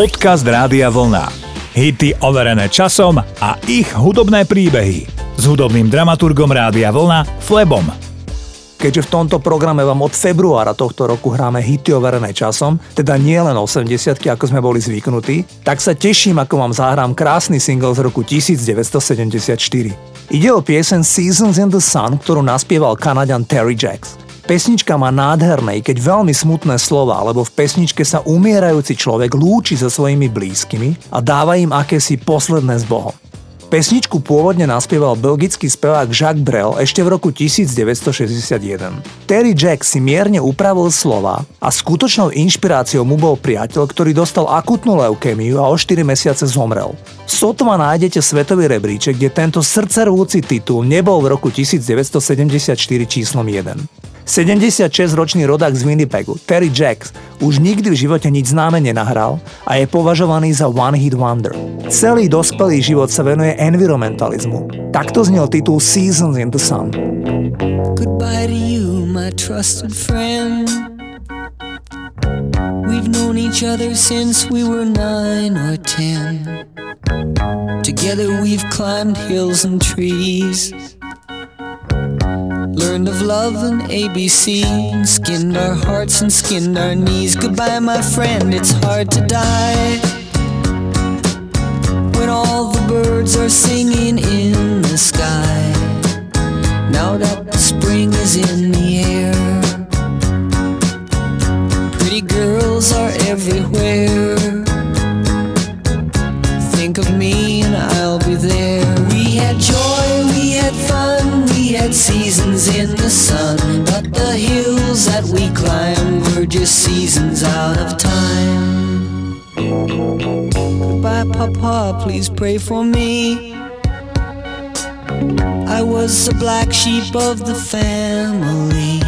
Podcast Rádia Vlna. Hity overené časom a ich hudobné príbehy. S hudobným dramaturgom Rádia Vlna Flebom. Keďže v tomto programe vám od februára tohto roku hráme hity overené časom, teda nie len 80 ako sme boli zvyknutí, tak sa teším, ako vám zahrám krásny single z roku 1974. Ide o piesen Seasons in the Sun, ktorú naspieval Kanadian Terry Jacks. Pesnička má nádherné, keď veľmi smutné slova, lebo v pesničke sa umierajúci človek lúči so svojimi blízkymi a dáva im akési posledné s Bohom. Pesničku pôvodne naspieval belgický spevák Jacques Brel ešte v roku 1961. Terry Jack si mierne upravil slova a skutočnou inšpiráciou mu bol priateľ, ktorý dostal akutnú leukémiu a o 4 mesiace zomrel. Sotva nájdete svetový rebríček, kde tento srdcervúci titul nebol v roku 1974 číslom 1. 76-ročný rodák z Winnipegu, Terry Jacks, už nikdy v živote nič známe nenahral a je považovaný za One Hit Wonder. Celý dospelý život sa venuje environmentalizmu. Takto znel titul Seasons in the Sun. Goodbye to you, my trusted friend. We've known each other since we were nine or ten. Together we've climbed hills and trees. Learned of love and ABC, skinned our hearts and skinned our knees. Goodbye, my friend, it's hard to die. When all the birds are singing in the sky. Now that the spring is in the air, pretty girls are everywhere. Think of me had seasons in the sun, but the hills that we climbed were just seasons out of time. Goodbye, Papa, please pray for me. I was the black sheep of the family.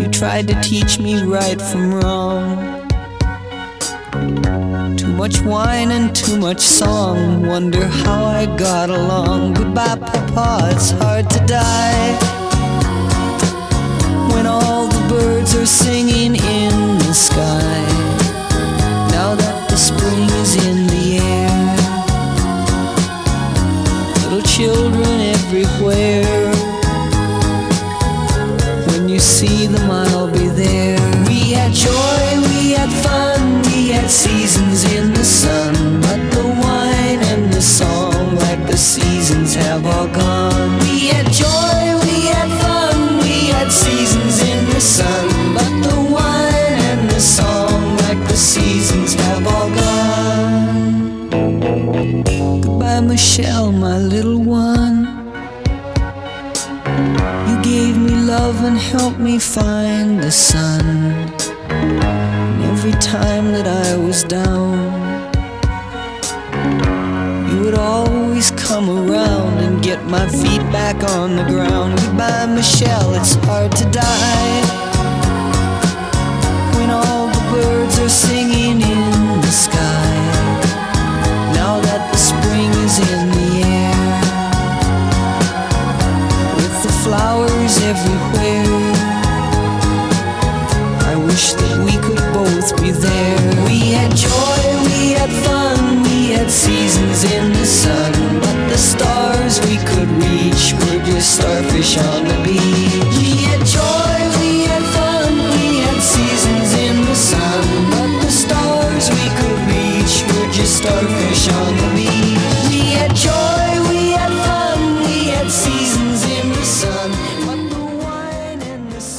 You tried to teach me right from wrong much wine and too much song. Wonder how I got along. Goodbye, Papa, it's hard to die. When all the birds are singing in the sky. you there.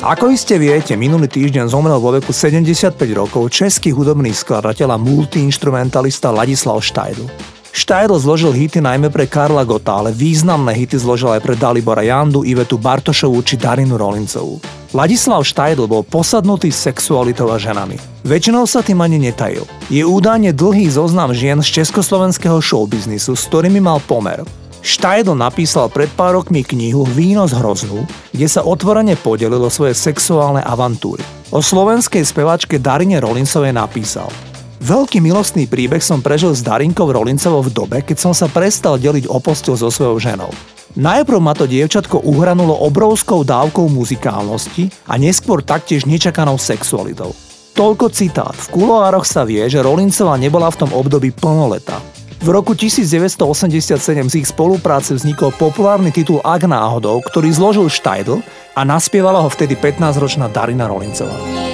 Ako iste viete, minulý týždeň zomrel vo veku 75 rokov český hudobný skladateľ a multiinstrumentalista Ladislav Štajdl. Štajdl zložil hity najmä pre Karla Gota, ale významné hity zložil aj pre Dalibora Jandu, Ivetu Bartošovú či Darinu Rolincovú. Ladislav Štajdl bol posadnutý sexualitou a ženami. Väčšinou sa tým ani netajil. Je údajne dlhý zoznam žien z československého showbiznisu, s ktorými mal pomer. Štajdl napísal pred pár rokmi knihu Víno z hroznú, kde sa otvorene podelil o svoje sexuálne avantúry. O slovenskej speváčke Darine Rolincovej napísal Veľký milostný príbeh som prežil s Darinkou Rolincovou v dobe, keď som sa prestal deliť o postel so svojou ženou. Najprv ma to dievčatko uhranulo obrovskou dávkou muzikálnosti a neskôr taktiež nečakanou sexualitou. Toľko citát. V kuloároch sa vie, že Rollincová nebola v tom období plnoleta. V roku 1987 z ich spolupráce vznikol populárny titul Ak náhodou, ktorý zložil Štajdl a naspievala ho vtedy 15-ročná Darina Rolincová.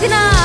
Can I?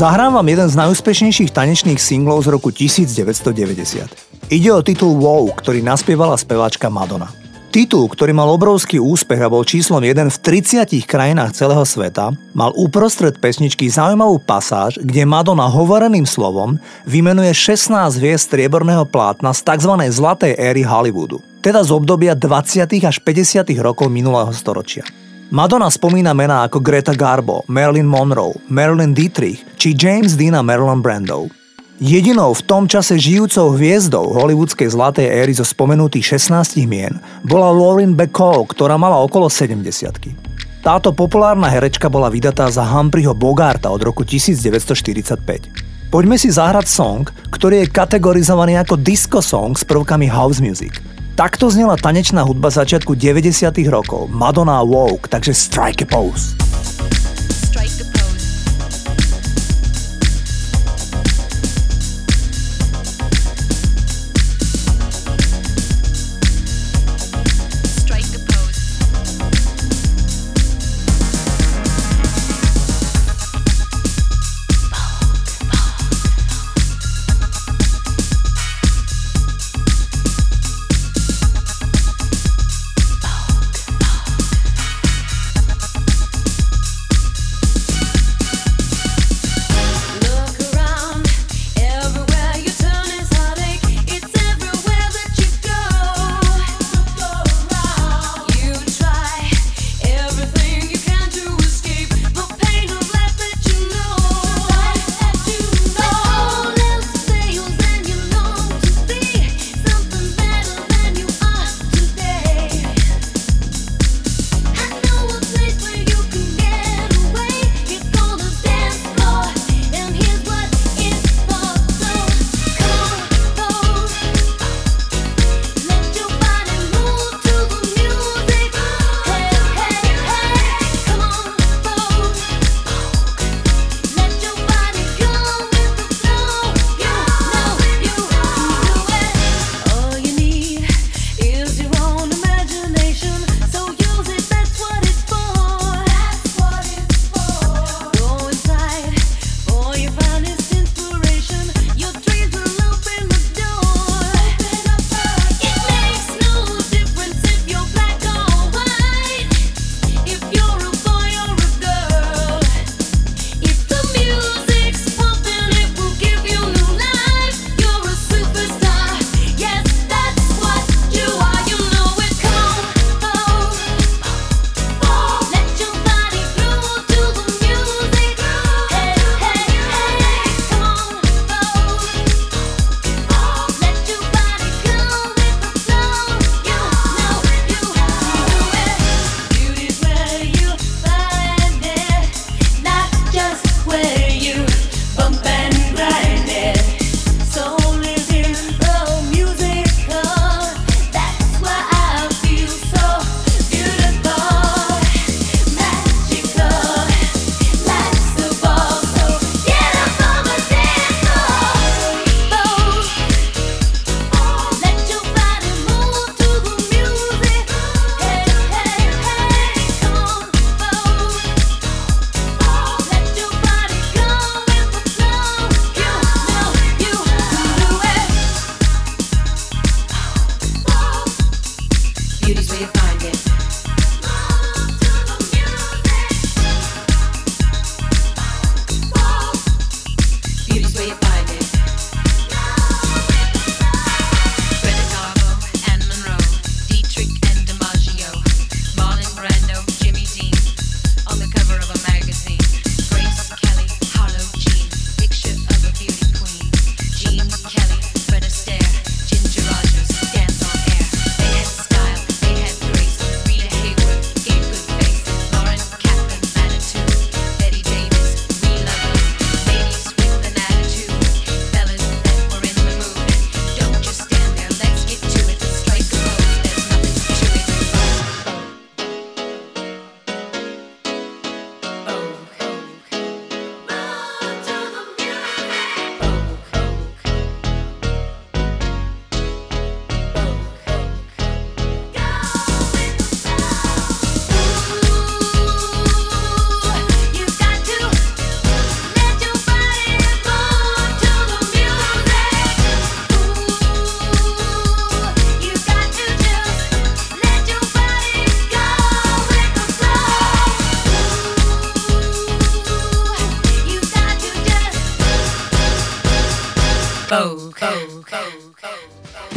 Zahrám vám jeden z najúspešnejších tanečných singlov z roku 1990. Ide o titul Wow, ktorý naspievala speváčka Madonna. Titul, ktorý mal obrovský úspech a bol číslom 1 v 30 krajinách celého sveta, mal uprostred pesničky zaujímavú pasáž, kde Madonna hovoreným slovom vymenuje 16 hviezd strieborného plátna z tzv. zlatej éry Hollywoodu, teda z obdobia 20. až 50. rokov minulého storočia. Madonna spomína mená ako Greta Garbo, Marilyn Monroe, Marilyn Dietrich či James Dean a Marilyn Brando. Jedinou v tom čase žijúcou hviezdou hollywoodskej zlatej éry zo spomenutých 16 mien bola Lauren Bacall, ktorá mala okolo 70 Táto populárna herečka bola vydatá za Humphreyho Bogarta od roku 1945. Poďme si zahrať song, ktorý je kategorizovaný ako disco song s prvkami house music – Takto znela tanečná hudba začiatku 90. rokov. Madonna Woke, takže strike a pose.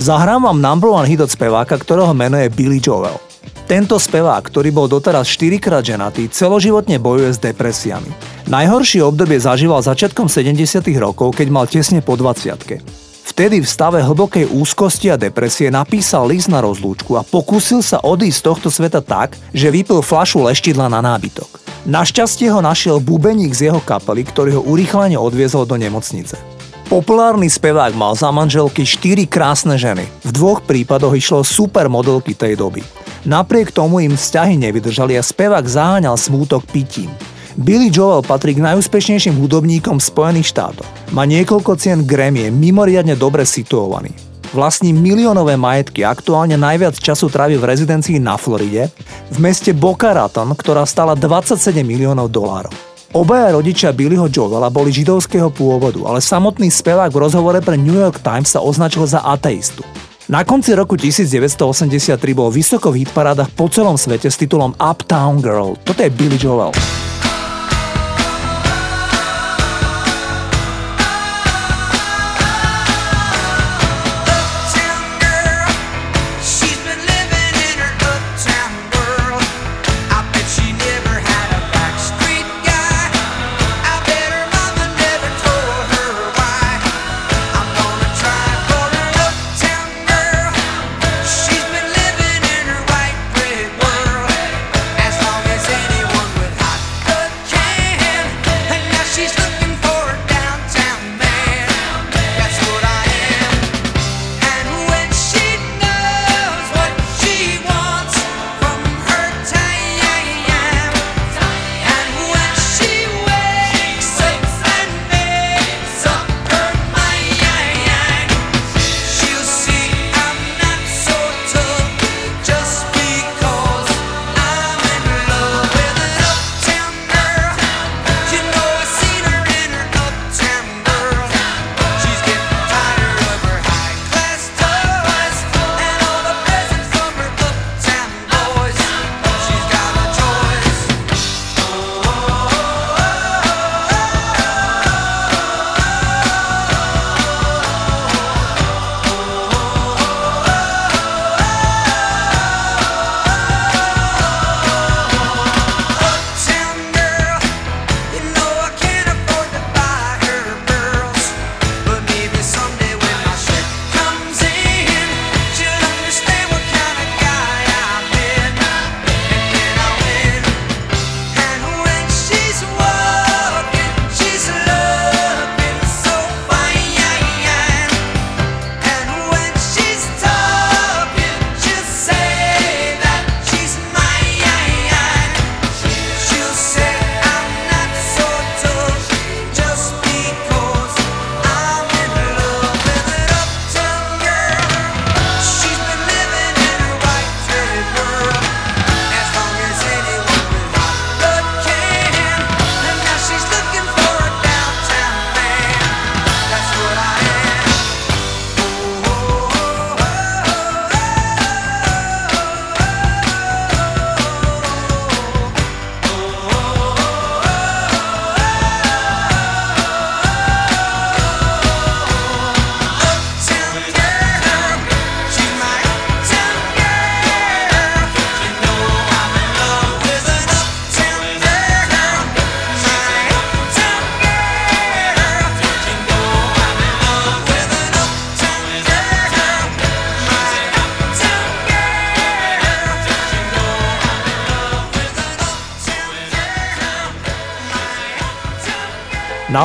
Zahrám vám number one hit od speváka, ktorého meno je Billy Joel. Tento spevák, ktorý bol doteraz 4 krát ženatý, celoživotne bojuje s depresiami. Najhoršie obdobie zažíval začiatkom 70. rokov, keď mal tesne po 20 Vtedy v stave hlbokej úzkosti a depresie napísal list na rozlúčku a pokúsil sa odísť z tohto sveta tak, že vypil flašu leštidla na nábytok. Našťastie ho našiel bubeník z jeho kapely, ktorý ho urýchlene odviezol do nemocnice. Populárny spevák mal za manželky 4 krásne ženy. V dvoch prípadoch išlo super modelky tej doby. Napriek tomu im vzťahy nevydržali a spevák zaháňal smútok pitím. Billy Joel patrí k najúspešnejším hudobníkom Spojených štátoch. Má niekoľko cien Grammy, je mimoriadne dobre situovaný. Vlastní miliónové majetky, aktuálne najviac času trávi v rezidencii na Floride, v meste Boca Raton, ktorá stala 27 miliónov dolárov. Obaja rodičia Billyho Joela boli židovského pôvodu, ale samotný spevák v rozhovore pre New York Times sa označil za ateistu. Na konci roku 1983 bol vysoko v hitparádach po celom svete s titulom Uptown Girl. Toto je Billy Joel.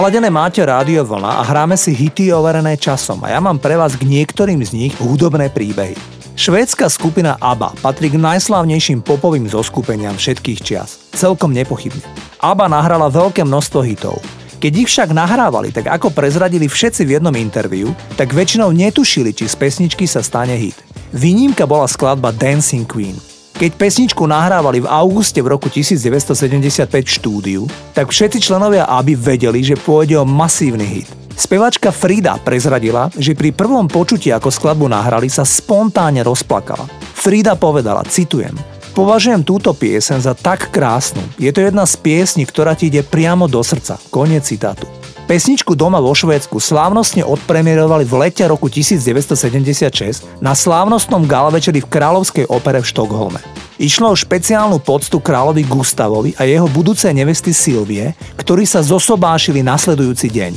Naladené máte rádio vlna a hráme si hity overené časom a ja mám pre vás k niektorým z nich hudobné príbehy. Švédska skupina ABBA patrí k najslávnejším popovým zoskupeniam všetkých čias. Celkom nepochybne. ABBA nahrala veľké množstvo hitov. Keď ich však nahrávali, tak ako prezradili všetci v jednom interviu, tak väčšinou netušili, či z pesničky sa stane hit. Výnimka bola skladba Dancing Queen. Keď pesničku nahrávali v auguste v roku 1975 v štúdiu, tak všetci členovia ABBY vedeli, že pôjde o masívny hit. Spevačka Frida prezradila, že pri prvom počutí, ako skladbu nahrali, sa spontánne rozplakala. Frida povedala, citujem, Považujem túto piesen za tak krásnu. Je to jedna z piesní, ktorá ti ide priamo do srdca. Koniec citátu. Pesničku Doma vo Švédsku slávnostne odpremierovali v lete roku 1976 na slávnostnom galavečeri v Kráľovskej opere v Štokholme. Išlo o špeciálnu poctu kráľovi Gustavovi a jeho budúcej nevesty Silvie, ktorí sa zosobášili nasledujúci deň.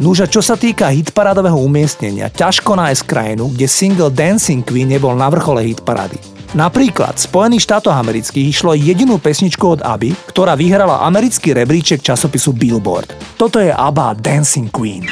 Núža, čo sa týka hitparádového umiestnenia, ťažko nájsť krajinu, kde single Dancing Queen nebol na vrchole hitparády. Napríklad v Spojených štátoch amerických išlo jedinú pesničku od Abby, ktorá vyhrala americký rebríček časopisu Billboard. Toto je ABBA Dancing Queen.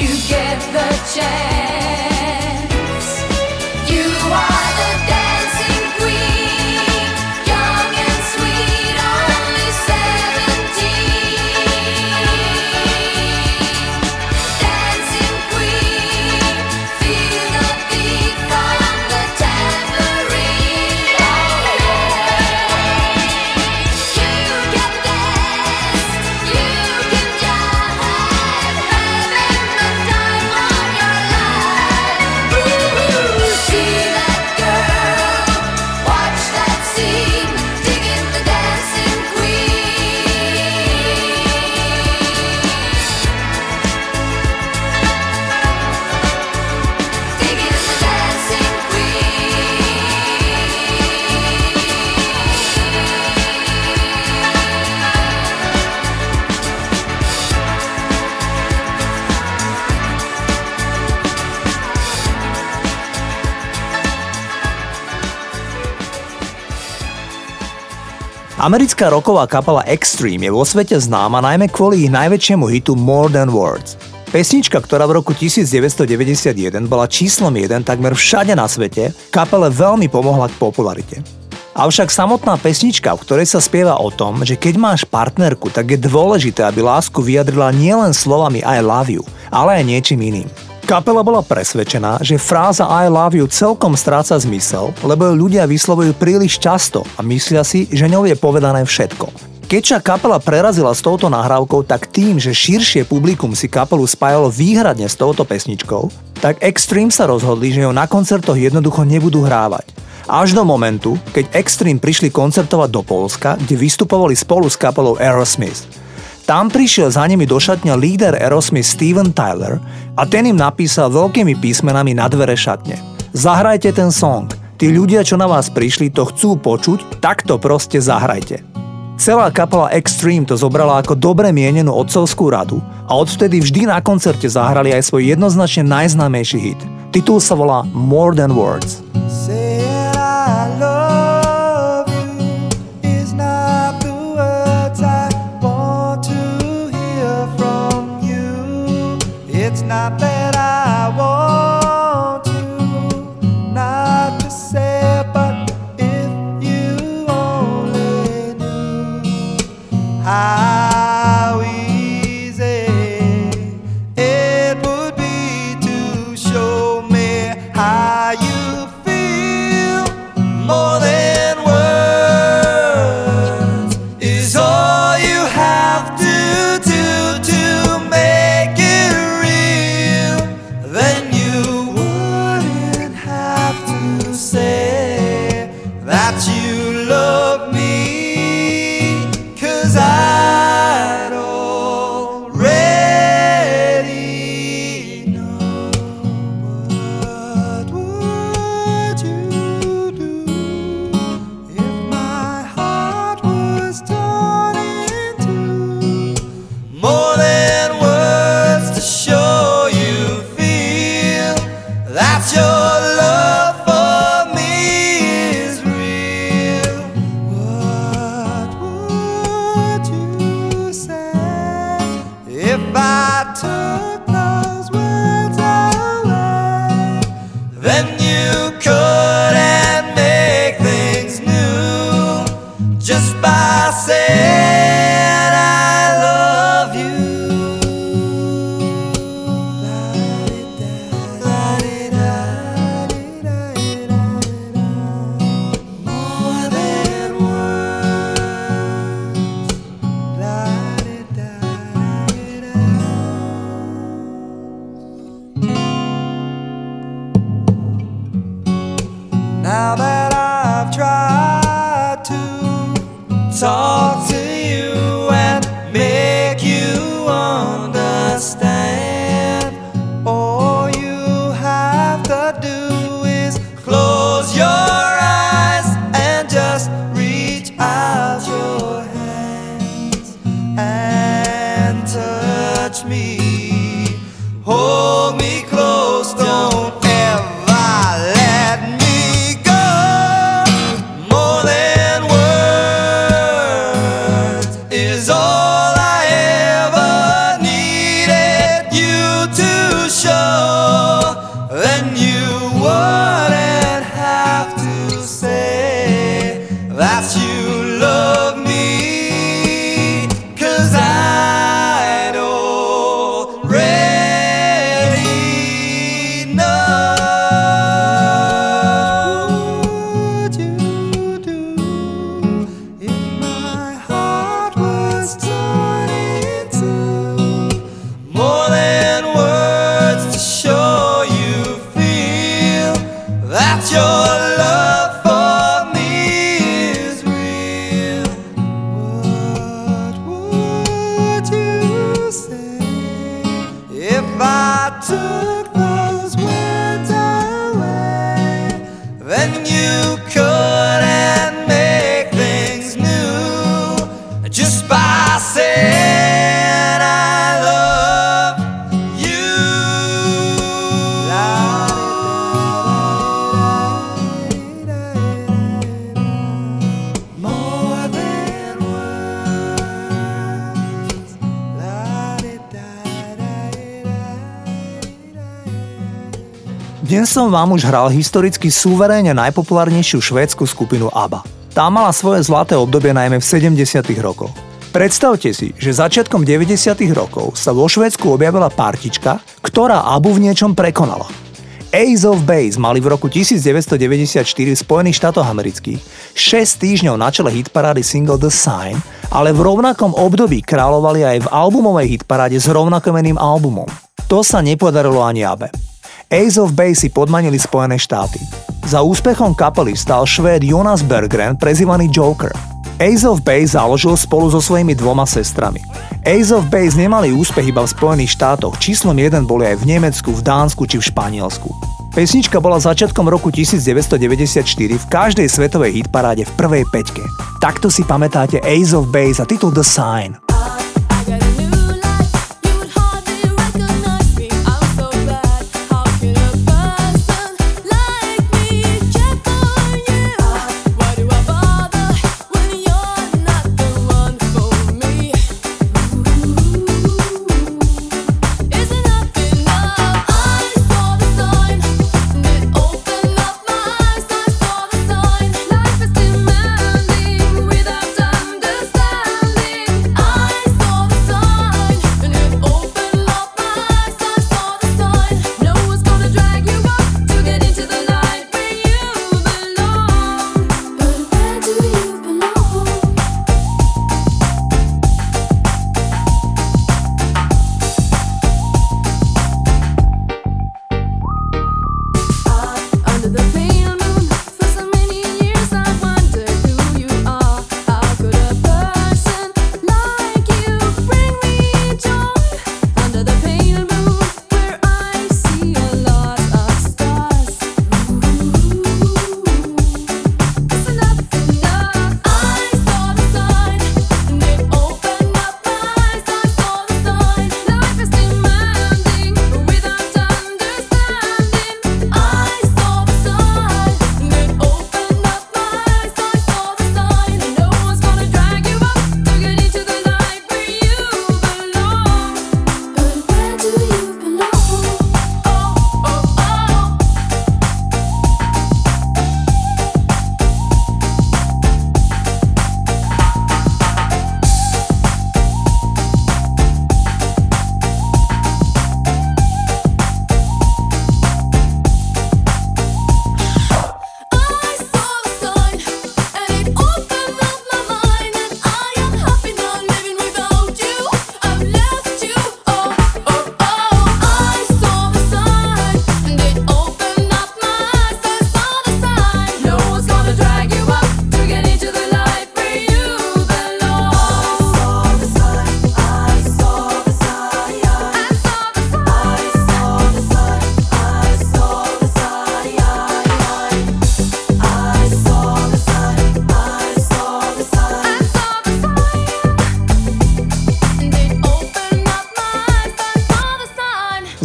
you get the chance. Americká roková kapela Extreme je vo svete známa najmä kvôli ich najväčšiemu hitu More Than Words. Pesnička, ktorá v roku 1991 bola číslom 1 takmer všade na svete, kapele veľmi pomohla k popularite. Avšak samotná pesnička, v ktorej sa spieva o tom, že keď máš partnerku, tak je dôležité, aby lásku vyjadrila nielen slovami I love you, ale aj niečím iným. Kapela bola presvedčená, že fráza I love you celkom stráca zmysel, lebo ju ľudia vyslovujú príliš často a myslia si, že ňou je povedané všetko. Keď sa kapela prerazila s touto nahrávkou, tak tým, že širšie publikum si kapelu spájalo výhradne s touto pesničkou, tak Extreme sa rozhodli, že ju na koncertoch jednoducho nebudú hrávať. Až do momentu, keď Extreme prišli koncertovať do Polska, kde vystupovali spolu s kapelou Aerosmith. Tam prišiel za nimi do šatňa líder Aerosmith Steven Tyler a ten im napísal veľkými písmenami na dvere šatne. Zahrajte ten song. Tí ľudia, čo na vás prišli, to chcú počuť, tak to proste zahrajte. Celá kapela Extreme to zobrala ako dobre mienenú otcovskú radu a odvtedy vždy na koncerte zahrali aj svoj jednoznačne najznámejší hit. Titul sa volá More Than Words. Not that I if I took Dnes som vám už hral historicky suverénne najpopulárnejšiu švédsku skupinu ABBA. Tá mala svoje zlaté obdobie najmä v 70. rokoch. Predstavte si, že začiatkom 90. rokov sa vo Švédsku objavila partička, ktorá Abu v niečom prekonala. Ace of Base mali v roku 1994 v Spojených štátoch amerických 6 týždňov na čele hitparády single The Sign, ale v rovnakom období kráľovali aj v albumovej hitparáde s rovnakomeným albumom. To sa nepodarilo ani Abe. Ace of Base si podmanili Spojené štáty. Za úspechom kapely stal švéd Jonas Berggren, prezývaný Joker. Ace of Base založil spolu so svojimi dvoma sestrami. Ace of Base nemali úspech iba v Spojených štátoch, číslom 1 boli aj v Nemecku, v Dánsku či v Španielsku. Pesnička bola začiatkom roku 1994 v každej svetovej hitparáde v prvej peťke. Takto si pamätáte Ace of Base a titul The Sign.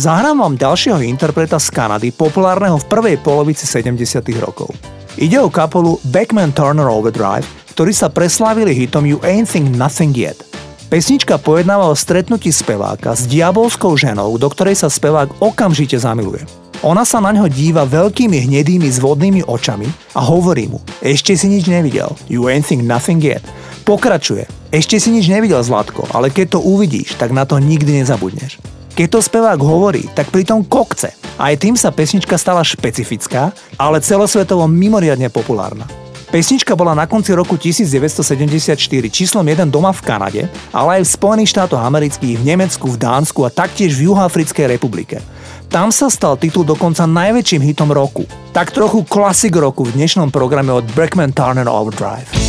Zahrám vám ďalšieho interpreta z Kanady, populárneho v prvej polovici 70. rokov. Ide o kapelu Backman Turner Overdrive, ktorí sa preslávili hitom You Ain't Think Nothing Yet. Pesnička pojednáva o stretnutí speváka s diabolskou ženou, do ktorej sa spevák okamžite zamiluje. Ona sa na ňo díva veľkými hnedými zvodnými očami a hovorí mu, ešte si nič nevidel, you ain't think nothing yet. Pokračuje, ešte si nič nevidel Zlatko, ale keď to uvidíš, tak na to nikdy nezabudneš. Keď to spevák hovorí, tak pritom kokce. Aj tým sa pesnička stala špecifická, ale celosvetovo mimoriadne populárna. Pesnička bola na konci roku 1974 číslom 1 doma v Kanade, ale aj v Spojených štátoch amerických, v Nemecku, v Dánsku a taktiež v Juhoafrickej republike. Tam sa stal titul dokonca najväčším hitom roku. Tak trochu klasik roku v dnešnom programe od Breckman Turner Overdrive.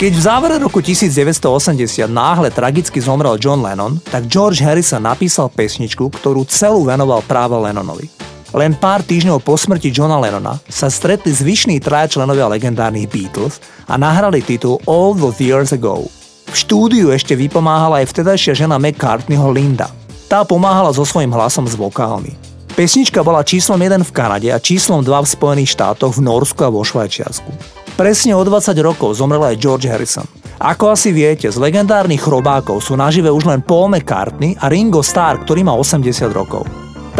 Keď v závere roku 1980 náhle tragicky zomrel John Lennon, tak George Harrison napísal pesničku, ktorú celú venoval práve Lennonovi. Len pár týždňov po smrti Johna Lennona sa stretli zvyšní traja členovia legendárnych Beatles a nahrali titul All Those Years Ago. V štúdiu ešte vypomáhala aj vtedajšia žena McCartneyho Linda. Tá pomáhala so svojím hlasom s vokálmi. Pesnička bola číslom 1 v Kanade a číslom 2 v Spojených štátoch, v Norsku a vo Švajčiarsku. Presne o 20 rokov zomrel aj George Harrison. Ako asi viete, z legendárnych chrobákov sú nažive už len Paul McCartney a Ringo Starr, ktorý má 80 rokov.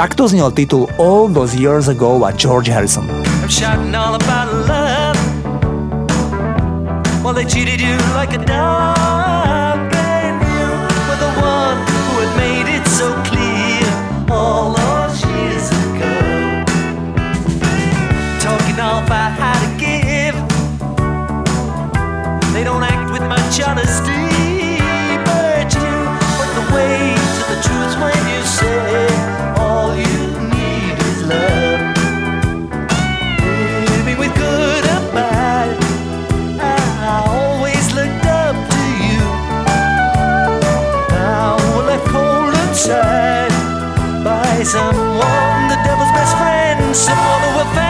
Takto znel titul All Those Years Ago a George Harrison. Well, they you like a dog, someone, the devil's best friend, someone who offended